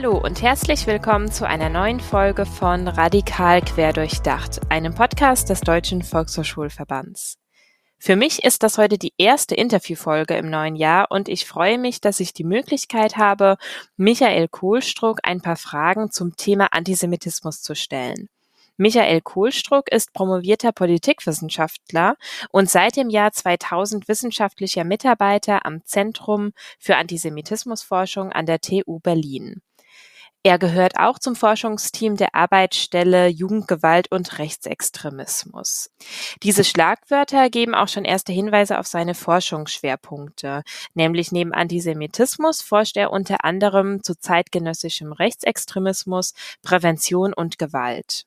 Hallo und herzlich willkommen zu einer neuen Folge von Radikal Querdurchdacht, einem Podcast des Deutschen Volkshochschulverbands. Für mich ist das heute die erste Interviewfolge im neuen Jahr und ich freue mich, dass ich die Möglichkeit habe, Michael Kohlstruck ein paar Fragen zum Thema Antisemitismus zu stellen. Michael Kohlstruck ist promovierter Politikwissenschaftler und seit dem Jahr 2000 wissenschaftlicher Mitarbeiter am Zentrum für Antisemitismusforschung an der TU Berlin. Er gehört auch zum Forschungsteam der Arbeitsstelle Jugendgewalt und Rechtsextremismus. Diese Schlagwörter geben auch schon erste Hinweise auf seine Forschungsschwerpunkte. Nämlich neben Antisemitismus forscht er unter anderem zu zeitgenössischem Rechtsextremismus, Prävention und Gewalt.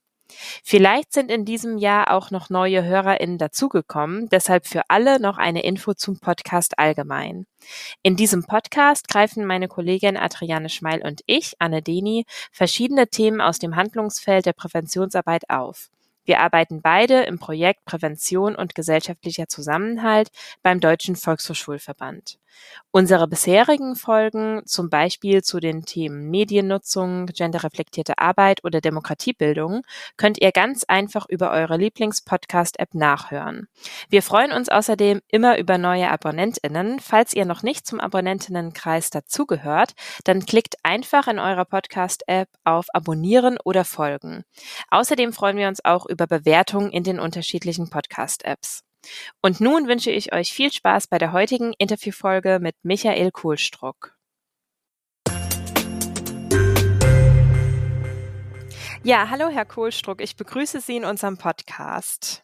Vielleicht sind in diesem Jahr auch noch neue HörerInnen dazugekommen, deshalb für alle noch eine Info zum Podcast allgemein. In diesem Podcast greifen meine Kollegin Adriane Schmeil und ich, Anne Deni, verschiedene Themen aus dem Handlungsfeld der Präventionsarbeit auf. Wir arbeiten beide im Projekt Prävention und gesellschaftlicher Zusammenhalt beim Deutschen Volkshochschulverband. Unsere bisherigen Folgen, zum Beispiel zu den Themen Mediennutzung, genderreflektierte Arbeit oder Demokratiebildung, könnt ihr ganz einfach über eure Lieblingspodcast-App nachhören. Wir freuen uns außerdem immer über neue AbonnentInnen. Falls ihr noch nicht zum Abonnentinnenkreis dazugehört, dann klickt einfach in eurer Podcast-App auf Abonnieren oder Folgen. Außerdem freuen wir uns auch über Bewertungen in den unterschiedlichen Podcast-Apps. Und nun wünsche ich euch viel Spaß bei der heutigen Interviewfolge mit Michael Kohlstruck. Ja, hallo Herr Kohlstruck, ich begrüße Sie in unserem Podcast.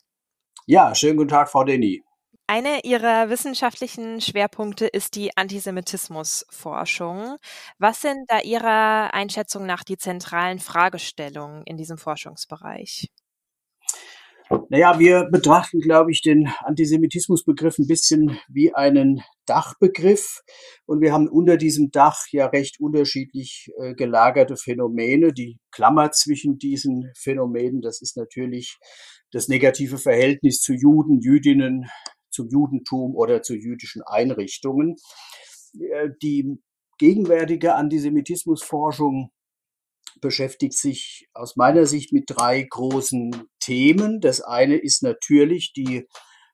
Ja, schönen guten Tag, Frau Denny. Eine Ihrer wissenschaftlichen Schwerpunkte ist die Antisemitismusforschung. Was sind da Ihrer Einschätzung nach die zentralen Fragestellungen in diesem Forschungsbereich? Naja, wir betrachten, glaube ich, den Antisemitismusbegriff ein bisschen wie einen Dachbegriff. Und wir haben unter diesem Dach ja recht unterschiedlich äh, gelagerte Phänomene. Die Klammer zwischen diesen Phänomenen, das ist natürlich das negative Verhältnis zu Juden, Jüdinnen, zum Judentum oder zu jüdischen Einrichtungen. Äh, die gegenwärtige Antisemitismusforschung beschäftigt sich aus meiner Sicht mit drei großen Themen. Das eine ist natürlich die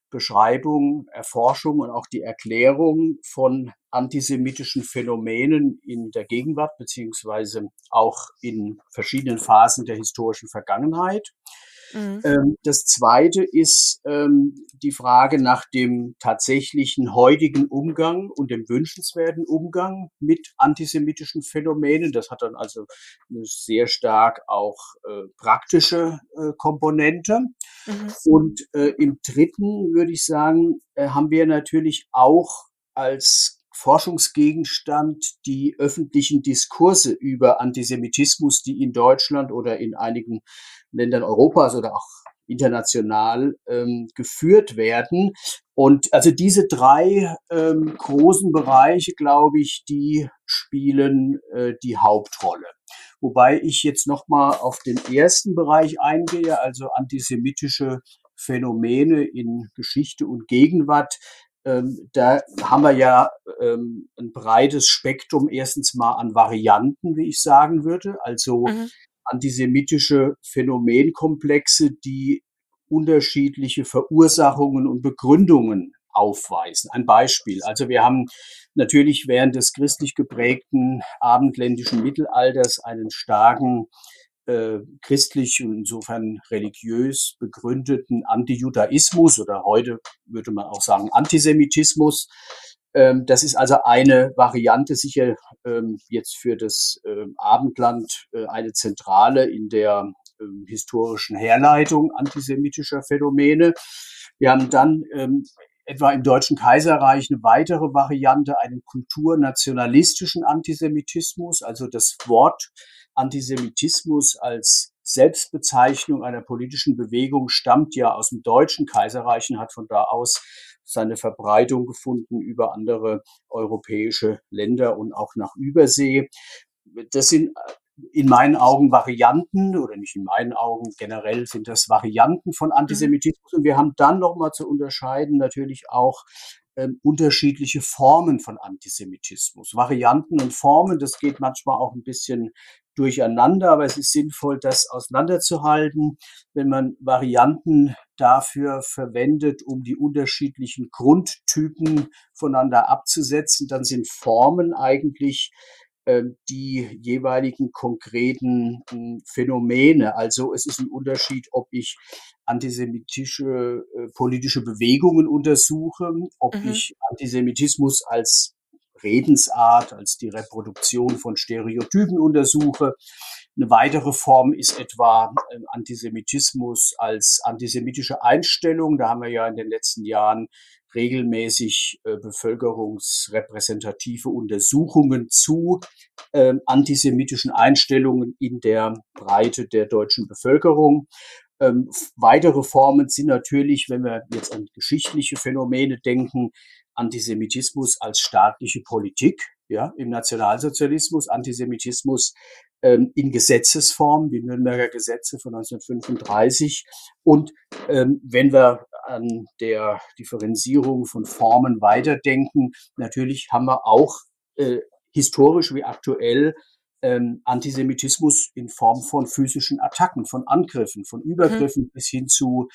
Beschreibung, Erforschung und auch die Erklärung von antisemitischen Phänomenen in der Gegenwart beziehungsweise auch in verschiedenen Phasen der historischen Vergangenheit. Mhm. Ähm, das zweite ist ähm, die Frage nach dem tatsächlichen heutigen Umgang und dem wünschenswerten Umgang mit antisemitischen Phänomenen. Das hat dann also eine sehr stark auch äh, praktische äh, Komponente. Mhm. Und äh, im dritten würde ich sagen, haben wir natürlich auch als Forschungsgegenstand die öffentlichen Diskurse über Antisemitismus, die in Deutschland oder in einigen Ländern Europas oder auch international ähm, geführt werden. Und also diese drei ähm, großen Bereiche, glaube ich, die spielen äh, die Hauptrolle. Wobei ich jetzt nochmal auf den ersten Bereich eingehe, also antisemitische Phänomene in Geschichte und Gegenwart. Ähm, da haben wir ja ähm, ein breites Spektrum erstens mal an Varianten, wie ich sagen würde. Also mhm antisemitische Phänomenkomplexe, die unterschiedliche Verursachungen und Begründungen aufweisen. Ein Beispiel. Also wir haben natürlich während des christlich geprägten abendländischen Mittelalters einen starken äh, christlich und insofern religiös begründeten Antijudaismus oder heute würde man auch sagen Antisemitismus. Ähm, das ist also eine Variante, sicher ähm, jetzt für das ähm, Abendland äh, eine zentrale in der historischen Herleitung antisemitischer Phänomene. Wir haben dann etwa im Deutschen Kaiserreich eine weitere Variante, einen kulturnationalistischen Antisemitismus, also das Wort Antisemitismus als Selbstbezeichnung einer politischen Bewegung stammt ja aus dem Deutschen Kaiserreich und hat von da aus seine Verbreitung gefunden über andere europäische Länder und auch nach Übersee. Das sind in meinen Augen Varianten oder nicht in meinen Augen generell sind das Varianten von mhm. Antisemitismus und wir haben dann noch mal zu unterscheiden natürlich auch ähm, unterschiedliche Formen von Antisemitismus. Varianten und Formen, das geht manchmal auch ein bisschen durcheinander, aber es ist sinnvoll, das auseinanderzuhalten, wenn man Varianten dafür verwendet, um die unterschiedlichen Grundtypen voneinander abzusetzen, dann sind Formen eigentlich äh, die jeweiligen konkreten äh, Phänomene. Also es ist ein Unterschied, ob ich antisemitische äh, politische Bewegungen untersuche, ob mhm. ich Antisemitismus als Redensart, als die Reproduktion von Stereotypen untersuche. Eine weitere Form ist etwa äh, Antisemitismus als antisemitische Einstellung. Da haben wir ja in den letzten Jahren regelmäßig äh, bevölkerungsrepräsentative Untersuchungen zu äh, antisemitischen Einstellungen in der Breite der deutschen Bevölkerung. Ähm, weitere Formen sind natürlich, wenn wir jetzt an geschichtliche Phänomene denken, Antisemitismus als staatliche Politik, ja, im Nationalsozialismus, Antisemitismus ähm, in Gesetzesform, die Nürnberger Gesetze von 1935. Und ähm, wenn wir an der Differenzierung von Formen weiterdenken, natürlich haben wir auch äh, historisch wie aktuell ähm, Antisemitismus in Form von physischen Attacken, von Angriffen, von Übergriffen mhm. bis hin zu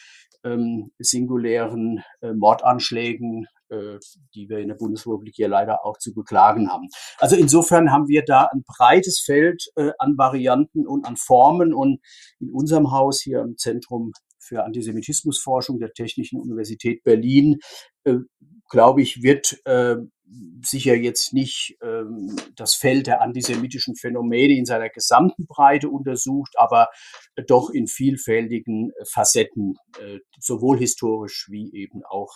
ähm, singulären äh, Mordanschlägen, äh, die wir in der Bundesrepublik hier leider auch zu beklagen haben. Also insofern haben wir da ein breites Feld äh, an Varianten und an Formen und in unserem Haus hier im Zentrum für Antisemitismusforschung der Technischen Universität Berlin, äh, glaube ich, wird äh, sicher jetzt nicht ähm, das Feld der antisemitischen Phänomene in seiner gesamten Breite untersucht, aber doch in vielfältigen äh, Facetten, äh, sowohl historisch wie eben auch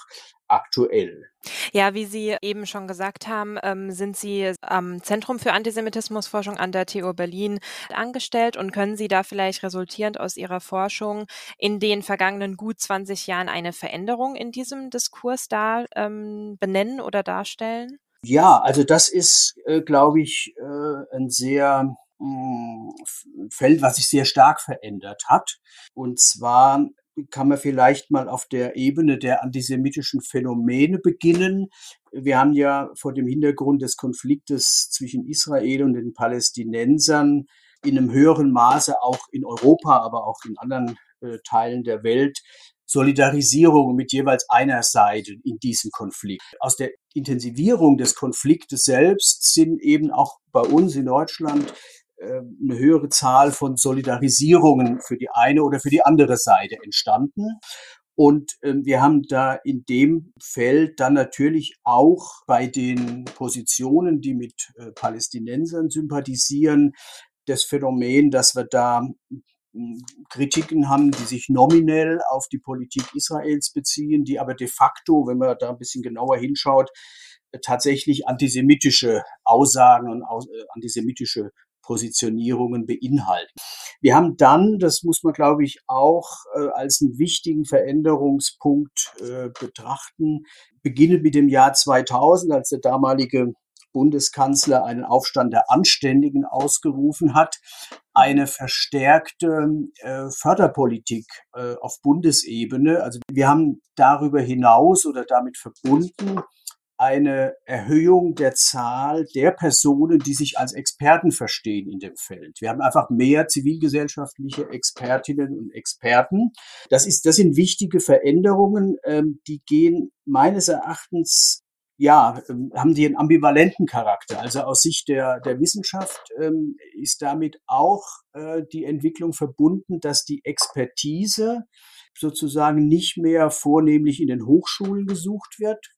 aktuell. Ja, wie Sie eben schon gesagt haben, ähm, sind Sie am Zentrum für Antisemitismusforschung an der TU Berlin angestellt und können Sie da vielleicht resultierend aus Ihrer Forschung in den vergangenen gut 20 Jahren eine Veränderung in diesem Diskurs da ähm, benennen oder darstellen? Ja, also das ist, äh, glaube ich, äh, ein sehr mh, hm, Feld, was sich sehr stark verändert hat. Und zwar kann man vielleicht mal auf der Ebene der antisemitischen Phänomene beginnen. Wir haben ja vor dem Hintergrund des Konfliktes zwischen Israel und den Palästinensern in einem höheren Maße auch in Europa, aber auch in anderen äh, Teilen der Welt Solidarisierung mit jeweils einer Seite in diesem Konflikt. Aus der Intensivierung des Konfliktes selbst sind eben auch bei uns in Deutschland eine höhere Zahl von Solidarisierungen für die eine oder für die andere Seite entstanden. Und ähm, wir haben da in dem Feld dann natürlich auch bei den Positionen, die mit äh, Palästinensern sympathisieren, das Phänomen, dass wir da hm, Kritiken haben, die sich nominell auf die Politik Israels beziehen, die aber de facto, wenn man da ein bisschen genauer hinschaut, tatsächlich antisemitische Aussagen und äh, antisemitische Positionierungen beinhalten. Wir haben dann, das muss man glaube ich auch äh, als einen wichtigen Veränderungspunkt äh, betrachten, beginnend mit dem Jahr 2000, als der damalige Bundeskanzler einen Aufstand der Anständigen ausgerufen hat, eine verstärkte äh, Förderpolitik äh, auf Bundesebene. Also wir haben darüber hinaus oder damit verbunden eine Erhöhung der Zahl der Personen, die sich als Experten verstehen in dem Feld. Wir haben einfach mehr zivilgesellschaftliche Expertinnen und Experten. Das ist, das sind wichtige Veränderungen, ähm, die gehen meines Erachtens ja, haben die einen ambivalenten Charakter. Also aus Sicht der, der Wissenschaft ähm, ist damit auch äh, die Entwicklung verbunden, dass die Expertise sozusagen nicht mehr vornehmlich in den Hochschulen gesucht wird,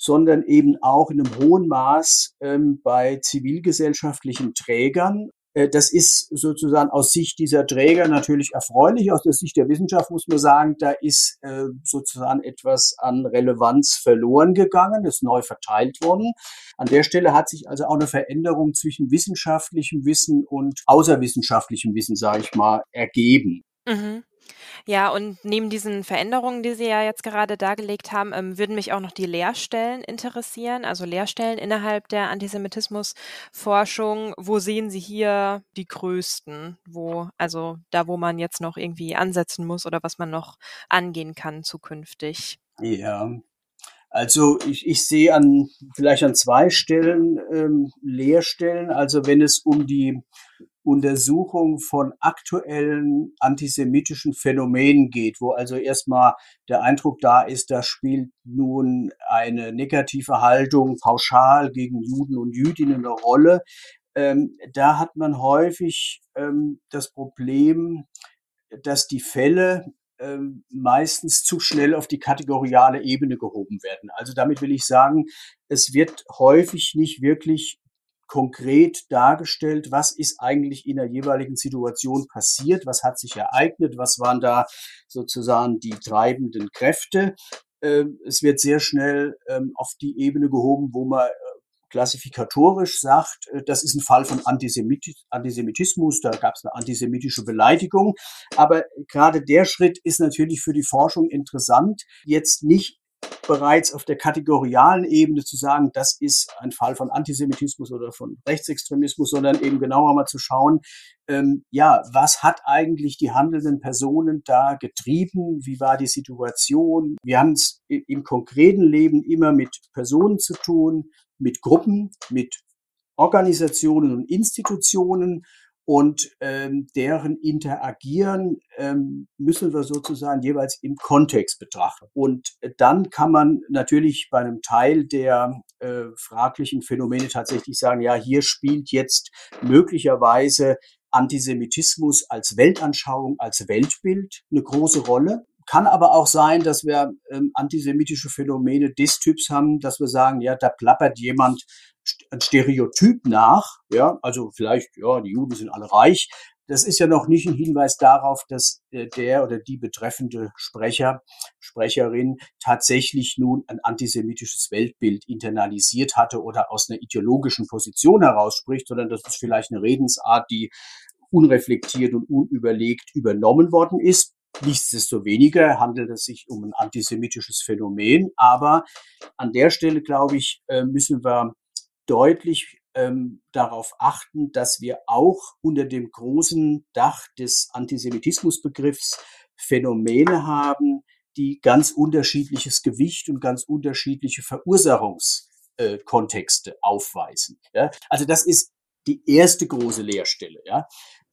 sondern eben auch in einem hohen Maß ähm, bei zivilgesellschaftlichen Trägern. Äh, das ist sozusagen aus Sicht dieser Träger natürlich erfreulich. Aus der Sicht der Wissenschaft muss man sagen, da ist äh, sozusagen etwas an Relevanz verloren gegangen, ist neu verteilt worden. An der Stelle hat sich also auch eine Veränderung zwischen wissenschaftlichem Wissen und außerwissenschaftlichem Wissen, sage ich mal, ergeben. Mhm. Ja, und neben diesen Veränderungen, die Sie ja jetzt gerade dargelegt haben, ähm, würden mich auch noch die Lehrstellen interessieren, also Lehrstellen innerhalb der Antisemitismusforschung. Wo sehen Sie hier die größten? Wo, also da, wo man jetzt noch irgendwie ansetzen muss oder was man noch angehen kann zukünftig? Ja, Also ich, ich sehe an vielleicht an zwei Stellen ähm, Leerstellen. Also wenn es um die Untersuchung von aktuellen antisemitischen Phänomenen geht, wo also erstmal der Eindruck da ist, da spielt nun eine negative Haltung pauschal gegen Juden und Jüdinnen eine Rolle. Ähm, da hat man häufig ähm, das Problem, dass die Fälle ähm, meistens zu schnell auf die kategoriale Ebene gehoben werden. Also damit will ich sagen, es wird häufig nicht wirklich konkret dargestellt, was ist eigentlich in der jeweiligen Situation passiert, was hat sich ereignet, was waren da sozusagen die treibenden Kräfte. Ähm, es wird sehr schnell ähm, auf die Ebene gehoben, wo man äh, klassifikatorisch sagt, äh, das ist ein Fall von Antisemitismus, da gab es eine antisemitische Beleidigung. Aber gerade der Schritt ist natürlich für die Forschung interessant, jetzt nicht bereits auf der kategorialen Ebene zu sagen, das ist ein Fall von Antisemitismus oder von Rechtsextremismus, sondern eben genauer mal zu schauen, ähm, ja, was hat eigentlich die handelnden Personen da getrieben? Wie war die Situation? Wir haben es im konkreten Leben immer mit Personen zu tun, mit Gruppen, mit Organisationen und Institutionen und ähm, deren Interagieren ähm, müssen wir sozusagen jeweils im Kontext betrachten. Und dann kann man natürlich bei einem Teil der äh, fraglichen Phänomene tatsächlich sagen, ja, hier spielt jetzt möglicherweise Antisemitismus als Weltanschauung, als Weltbild eine große Rolle. Kann aber auch sein, dass wir ähm, antisemitische Phänomene des Typs haben, dass wir sagen, ja, da plappert jemand ein Stereotyp nach, ja, also vielleicht, ja, die Juden sind alle reich. Das ist ja noch nicht ein Hinweis darauf, dass äh, der oder die betreffende Sprecher, Sprecherin tatsächlich nun ein antisemitisches Weltbild internalisiert hatte oder aus einer ideologischen Position heraus spricht, sondern das ist vielleicht eine Redensart, die unreflektiert und unüberlegt übernommen worden ist. Nichtsdestoweniger handelt es sich um ein antisemitisches Phänomen, aber an der Stelle, glaube ich, äh, müssen wir deutlich ähm, darauf achten, dass wir auch unter dem großen Dach des Antisemitismusbegriffs Phänomene haben, die ganz unterschiedliches Gewicht und ganz unterschiedliche Verursachungskontexte aufweisen. Also das ist die erste große Leerstelle.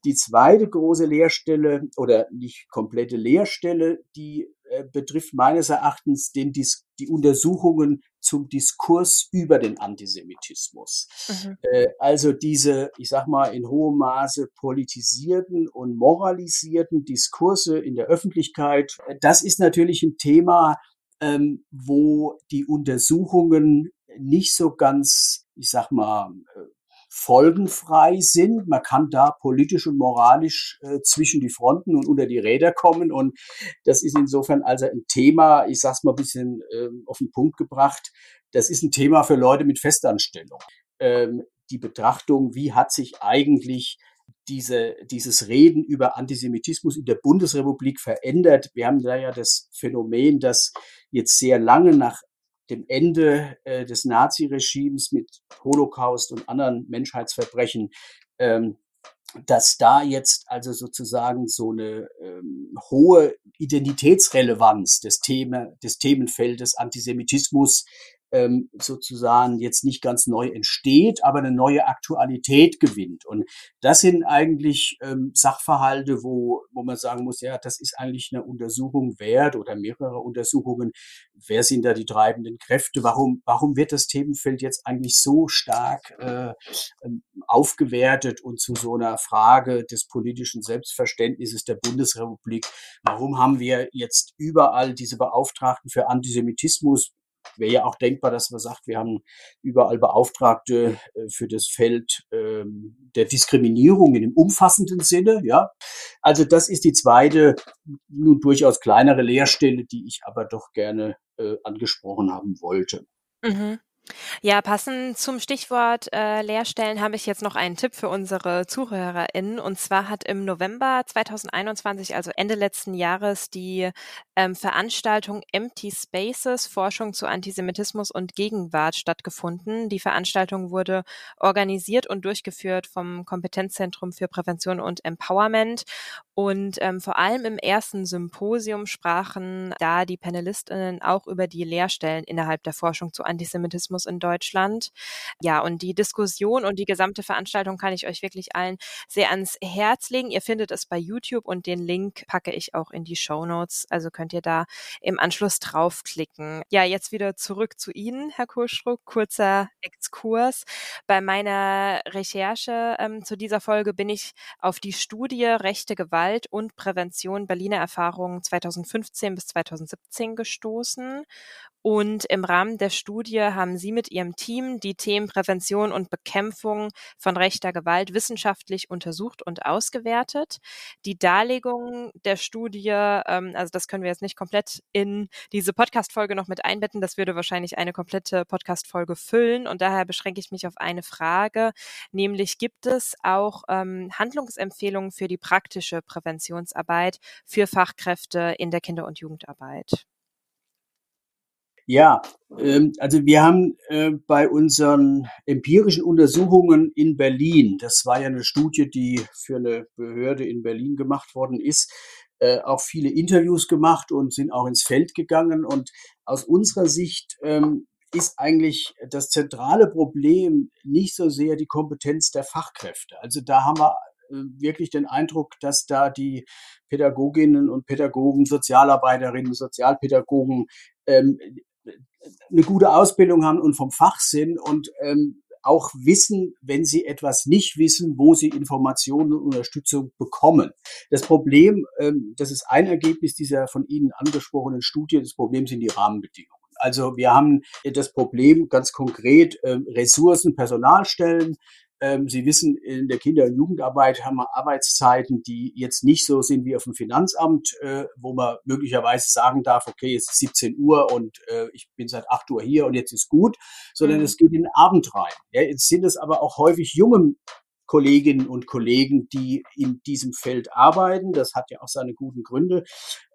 Die zweite große Leerstelle oder nicht komplette Leerstelle, die äh, betrifft meines Erachtens den, die Untersuchungen zum Diskurs über den Antisemitismus. Mhm. Äh, also diese, ich sag mal, in hohem Maße politisierten und moralisierten Diskurse in der Öffentlichkeit. Das ist natürlich ein Thema, ähm, wo die Untersuchungen nicht so ganz, ich sag mal, äh, folgenfrei sind. Man kann da politisch und moralisch äh, zwischen die Fronten und unter die Räder kommen. Und das ist insofern also ein Thema, ich sag's mal ein bisschen äh, auf den Punkt gebracht, das ist ein Thema für Leute mit Festanstellung. Ähm, die Betrachtung, wie hat sich eigentlich diese, dieses Reden über Antisemitismus in der Bundesrepublik verändert. Wir haben da ja das Phänomen, dass jetzt sehr lange nach dem Ende äh, des Naziregimes mit Holocaust und anderen Menschheitsverbrechen, ähm, dass da jetzt also sozusagen so eine ähm, hohe Identitätsrelevanz des, Thema, des Themenfeldes Antisemitismus ähm, sozusagen jetzt nicht ganz neu entsteht, aber eine neue Aktualität gewinnt. Und das sind eigentlich ähm, Sachverhalte, wo, wo man sagen muss, ja, das ist eigentlich eine Untersuchung wert oder mehrere Untersuchungen. Wer sind da die treibenden Kräfte? Warum, warum wird das Themenfeld jetzt eigentlich so stark äh, ähm, aufgewertet und zu so einer Frage des politischen Selbstverständnisses der Bundesrepublik? Warum haben wir jetzt überall diese Beauftragten für Antisemitismus? Wäre ja auch denkbar, dass man sagt, wir haben überall Beauftragte äh, für das Feld ähm, der Diskriminierung in dem umfassenden Sinne. Ja, also das ist die zweite, nun durchaus kleinere Lehrstelle, die ich aber doch gerne äh, angesprochen haben wollte. Mhm. Ja, passend zum Stichwort äh, Lehrstellen habe ich jetzt noch einen Tipp für unsere ZuhörerInnen. Und zwar hat im November 2021, also Ende letzten Jahres, die ähm, Veranstaltung Empty Spaces, Forschung zu Antisemitismus und Gegenwart stattgefunden. Die Veranstaltung wurde organisiert und durchgeführt vom Kompetenzzentrum für Prävention und Empowerment. Und ähm, vor allem im ersten Symposium sprachen da die PanelistInnen auch über die Lehrstellen innerhalb der Forschung zu Antisemitismus in Deutschland. Ja, und die Diskussion und die gesamte Veranstaltung kann ich euch wirklich allen sehr ans Herz legen. Ihr findet es bei YouTube und den Link packe ich auch in die Show Notes. Also könnt ihr da im Anschluss draufklicken. Ja, jetzt wieder zurück zu Ihnen, Herr Kurstruck. Kurzer Exkurs. Bei meiner Recherche ähm, zu dieser Folge bin ich auf die Studie Rechte Gewalt und Prävention Berliner Erfahrungen 2015 bis 2017 gestoßen und im Rahmen der Studie haben Sie mit Ihrem Team die Themen Prävention und Bekämpfung von rechter Gewalt wissenschaftlich untersucht und ausgewertet. Die Darlegung der Studie, ähm, also das können wir jetzt nicht komplett in diese Podcast-Folge noch mit einbetten. Das würde wahrscheinlich eine komplette Podcast-Folge füllen. Und daher beschränke ich mich auf eine Frage, nämlich gibt es auch ähm, Handlungsempfehlungen für die praktische Präventionsarbeit für Fachkräfte in der Kinder- und Jugendarbeit? Ja, ähm, also wir haben äh, bei unseren empirischen Untersuchungen in Berlin, das war ja eine Studie, die für eine Behörde in Berlin gemacht worden ist, äh, auch viele Interviews gemacht und sind auch ins Feld gegangen. Und aus unserer Sicht ähm, ist eigentlich das zentrale Problem nicht so sehr die Kompetenz der Fachkräfte. Also da haben wir äh, wirklich den Eindruck, dass da die Pädagoginnen und Pädagogen, Sozialarbeiterinnen, Sozialpädagogen ähm, eine gute Ausbildung haben und vom Fach sind und ähm, auch wissen, wenn sie etwas nicht wissen, wo sie Informationen und Unterstützung bekommen. Das Problem, ähm, das ist ein Ergebnis dieser von Ihnen angesprochenen Studie, das Problem sind die Rahmenbedingungen. Also wir haben das Problem ganz konkret äh, Ressourcen, Personalstellen, Sie wissen, in der Kinder- und Jugendarbeit haben wir Arbeitszeiten, die jetzt nicht so sind wie auf dem Finanzamt, äh, wo man möglicherweise sagen darf, okay, es ist 17 Uhr und äh, ich bin seit 8 Uhr hier und jetzt ist gut, sondern mhm. es geht in den Abend rein. Jetzt sind es aber auch häufig junge Kolleginnen und Kollegen, die in diesem Feld arbeiten. Das hat ja auch seine guten Gründe.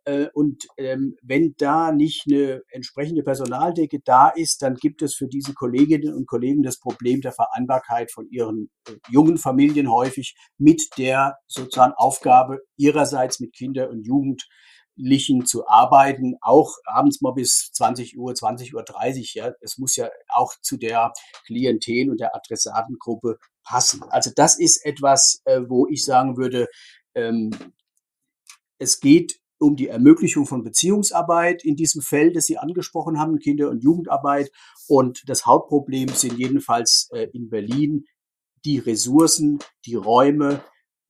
Äh, und ähm, wenn da nicht eine entsprechende Personaldecke da ist, dann gibt es für diese Kolleginnen und Kollegen das Problem der Vereinbarkeit von ihren äh, jungen Familien häufig mit der sozusagen Aufgabe ihrerseits mit Kinder und Jugendlichen zu arbeiten, auch abends mal bis 20 Uhr, 20 Uhr 30, ja. Es muss ja auch zu der Klientel und der Adressatengruppe passen. Also das ist etwas, äh, wo ich sagen würde, ähm, es geht um die Ermöglichung von Beziehungsarbeit in diesem Feld, das Sie angesprochen haben, Kinder- und Jugendarbeit. Und das Hauptproblem sind jedenfalls äh, in Berlin die Ressourcen, die Räume,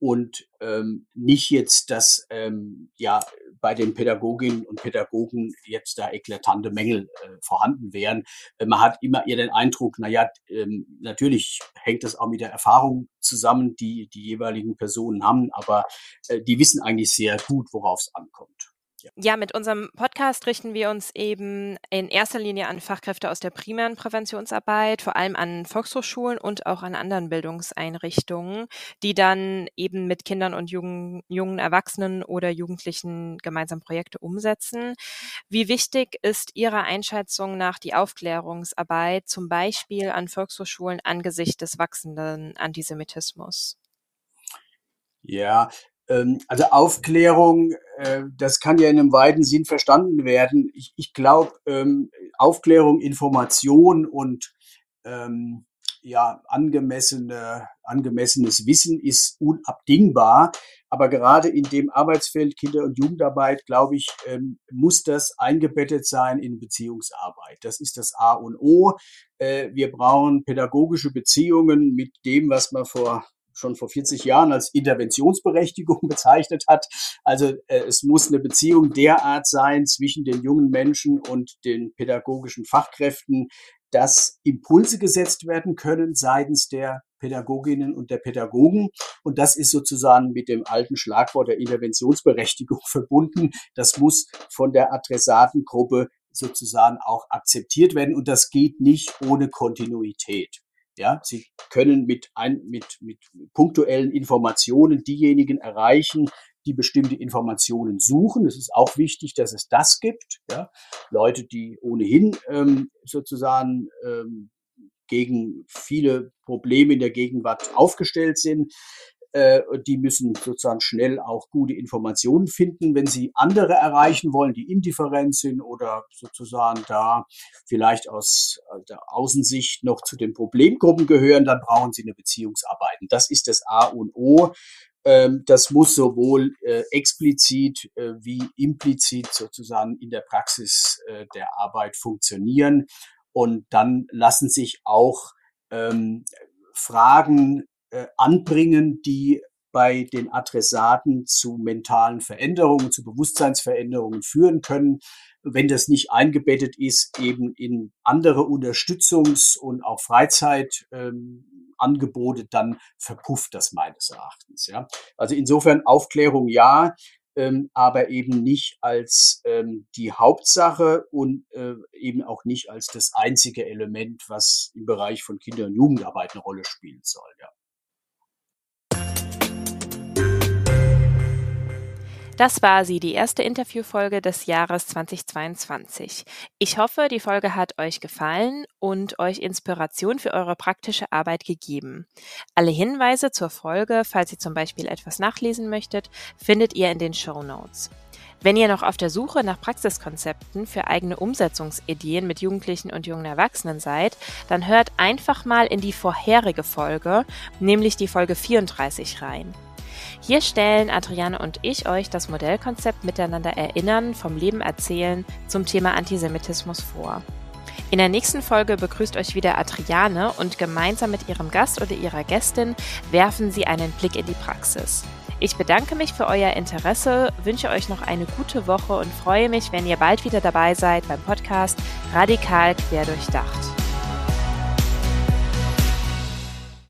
und ähm, nicht jetzt, dass ähm, ja bei den Pädagoginnen und Pädagogen jetzt da eklatante Mängel äh, vorhanden wären. Äh, man hat immer eher den Eindruck, na ja, ähm, natürlich hängt das auch mit der Erfahrung zusammen, die die jeweiligen Personen haben, aber äh, die wissen eigentlich sehr gut, worauf es ankommt. Ja, mit unserem Podcast richten wir uns eben in erster Linie an Fachkräfte aus der primären Präventionsarbeit, vor allem an Volkshochschulen und auch an anderen Bildungseinrichtungen, die dann eben mit Kindern und jungen, jungen Erwachsenen oder Jugendlichen gemeinsam Projekte umsetzen. Wie wichtig ist Ihrer Einschätzung nach die Aufklärungsarbeit, zum Beispiel an Volkshochschulen angesichts des wachsenden Antisemitismus? Ja, also Aufklärung, äh, das kann ja in einem weiten Sinn verstanden werden. Ich, ich glaube, ähm, Aufklärung, Information und ähm, ja, angemessene, angemessenes Wissen ist unabdingbar. Aber gerade in dem Arbeitsfeld Kinder- und Jugendarbeit, glaube ich, ähm, muss das eingebettet sein in Beziehungsarbeit. Das ist das A und O. Äh, wir brauchen pädagogische Beziehungen mit dem, was man vor schon vor 40 Jahren als Interventionsberechtigung bezeichnet hat. Also äh, es muss eine Beziehung derart sein zwischen den jungen Menschen und den pädagogischen Fachkräften, dass Impulse gesetzt werden können seitens der Pädagoginnen und der Pädagogen. Und das ist sozusagen mit dem alten Schlagwort der Interventionsberechtigung verbunden. Das muss von der Adressatengruppe sozusagen auch akzeptiert werden und das geht nicht ohne Kontinuität. Ja, Sie können mit, ein, mit, mit punktuellen Informationen diejenigen erreichen, die bestimmte Informationen suchen. Es ist auch wichtig, dass es das gibt. Ja. Leute, die ohnehin ähm, sozusagen ähm, gegen viele Probleme in der Gegenwart aufgestellt sind, äh, die müssen sozusagen schnell auch gute Informationen finden. Wenn sie andere erreichen wollen, die indifferent sind oder sozusagen da vielleicht aus der Außensicht noch zu den Problemgruppen gehören, dann brauchen sie eine Beziehungsarbeit. Und das ist das A und O. Ähm, das muss sowohl äh, explizit äh, wie implizit sozusagen in der Praxis der Arbeit funktionieren. Und dann lassen sich auch ähm, Fragen äh, anbringen, die bei den Adressaten zu mentalen Veränderungen, zu Bewusstseinsveränderungen führen können. Wenn das nicht eingebettet ist, eben in andere Unterstützungs- und auch Freizeitangebote, ähm, dann verpufft das meines Erachtens. Ja. Also insofern Aufklärung ja, ähm, aber eben nicht als ähm, die Hauptsache und äh, eben auch nicht als das einzige Element, was im Bereich von Kinder- und Jugendarbeit eine Rolle spielen soll. Ja. Das war sie, die erste Interviewfolge des Jahres 2022. Ich hoffe, die Folge hat euch gefallen und euch Inspiration für eure praktische Arbeit gegeben. Alle Hinweise zur Folge, falls ihr zum Beispiel etwas nachlesen möchtet, findet ihr in den Show Notes. Wenn ihr noch auf der Suche nach Praxiskonzepten für eigene Umsetzungsideen mit Jugendlichen und jungen Erwachsenen seid, dann hört einfach mal in die vorherige Folge, nämlich die Folge 34 rein. Hier stellen Adriane und ich euch das Modellkonzept Miteinander erinnern vom Leben erzählen zum Thema Antisemitismus vor. In der nächsten Folge begrüßt euch wieder Adriane und gemeinsam mit ihrem Gast oder ihrer Gästin werfen sie einen Blick in die Praxis. Ich bedanke mich für euer Interesse, wünsche euch noch eine gute Woche und freue mich, wenn ihr bald wieder dabei seid beim Podcast Radikal quer durchdacht.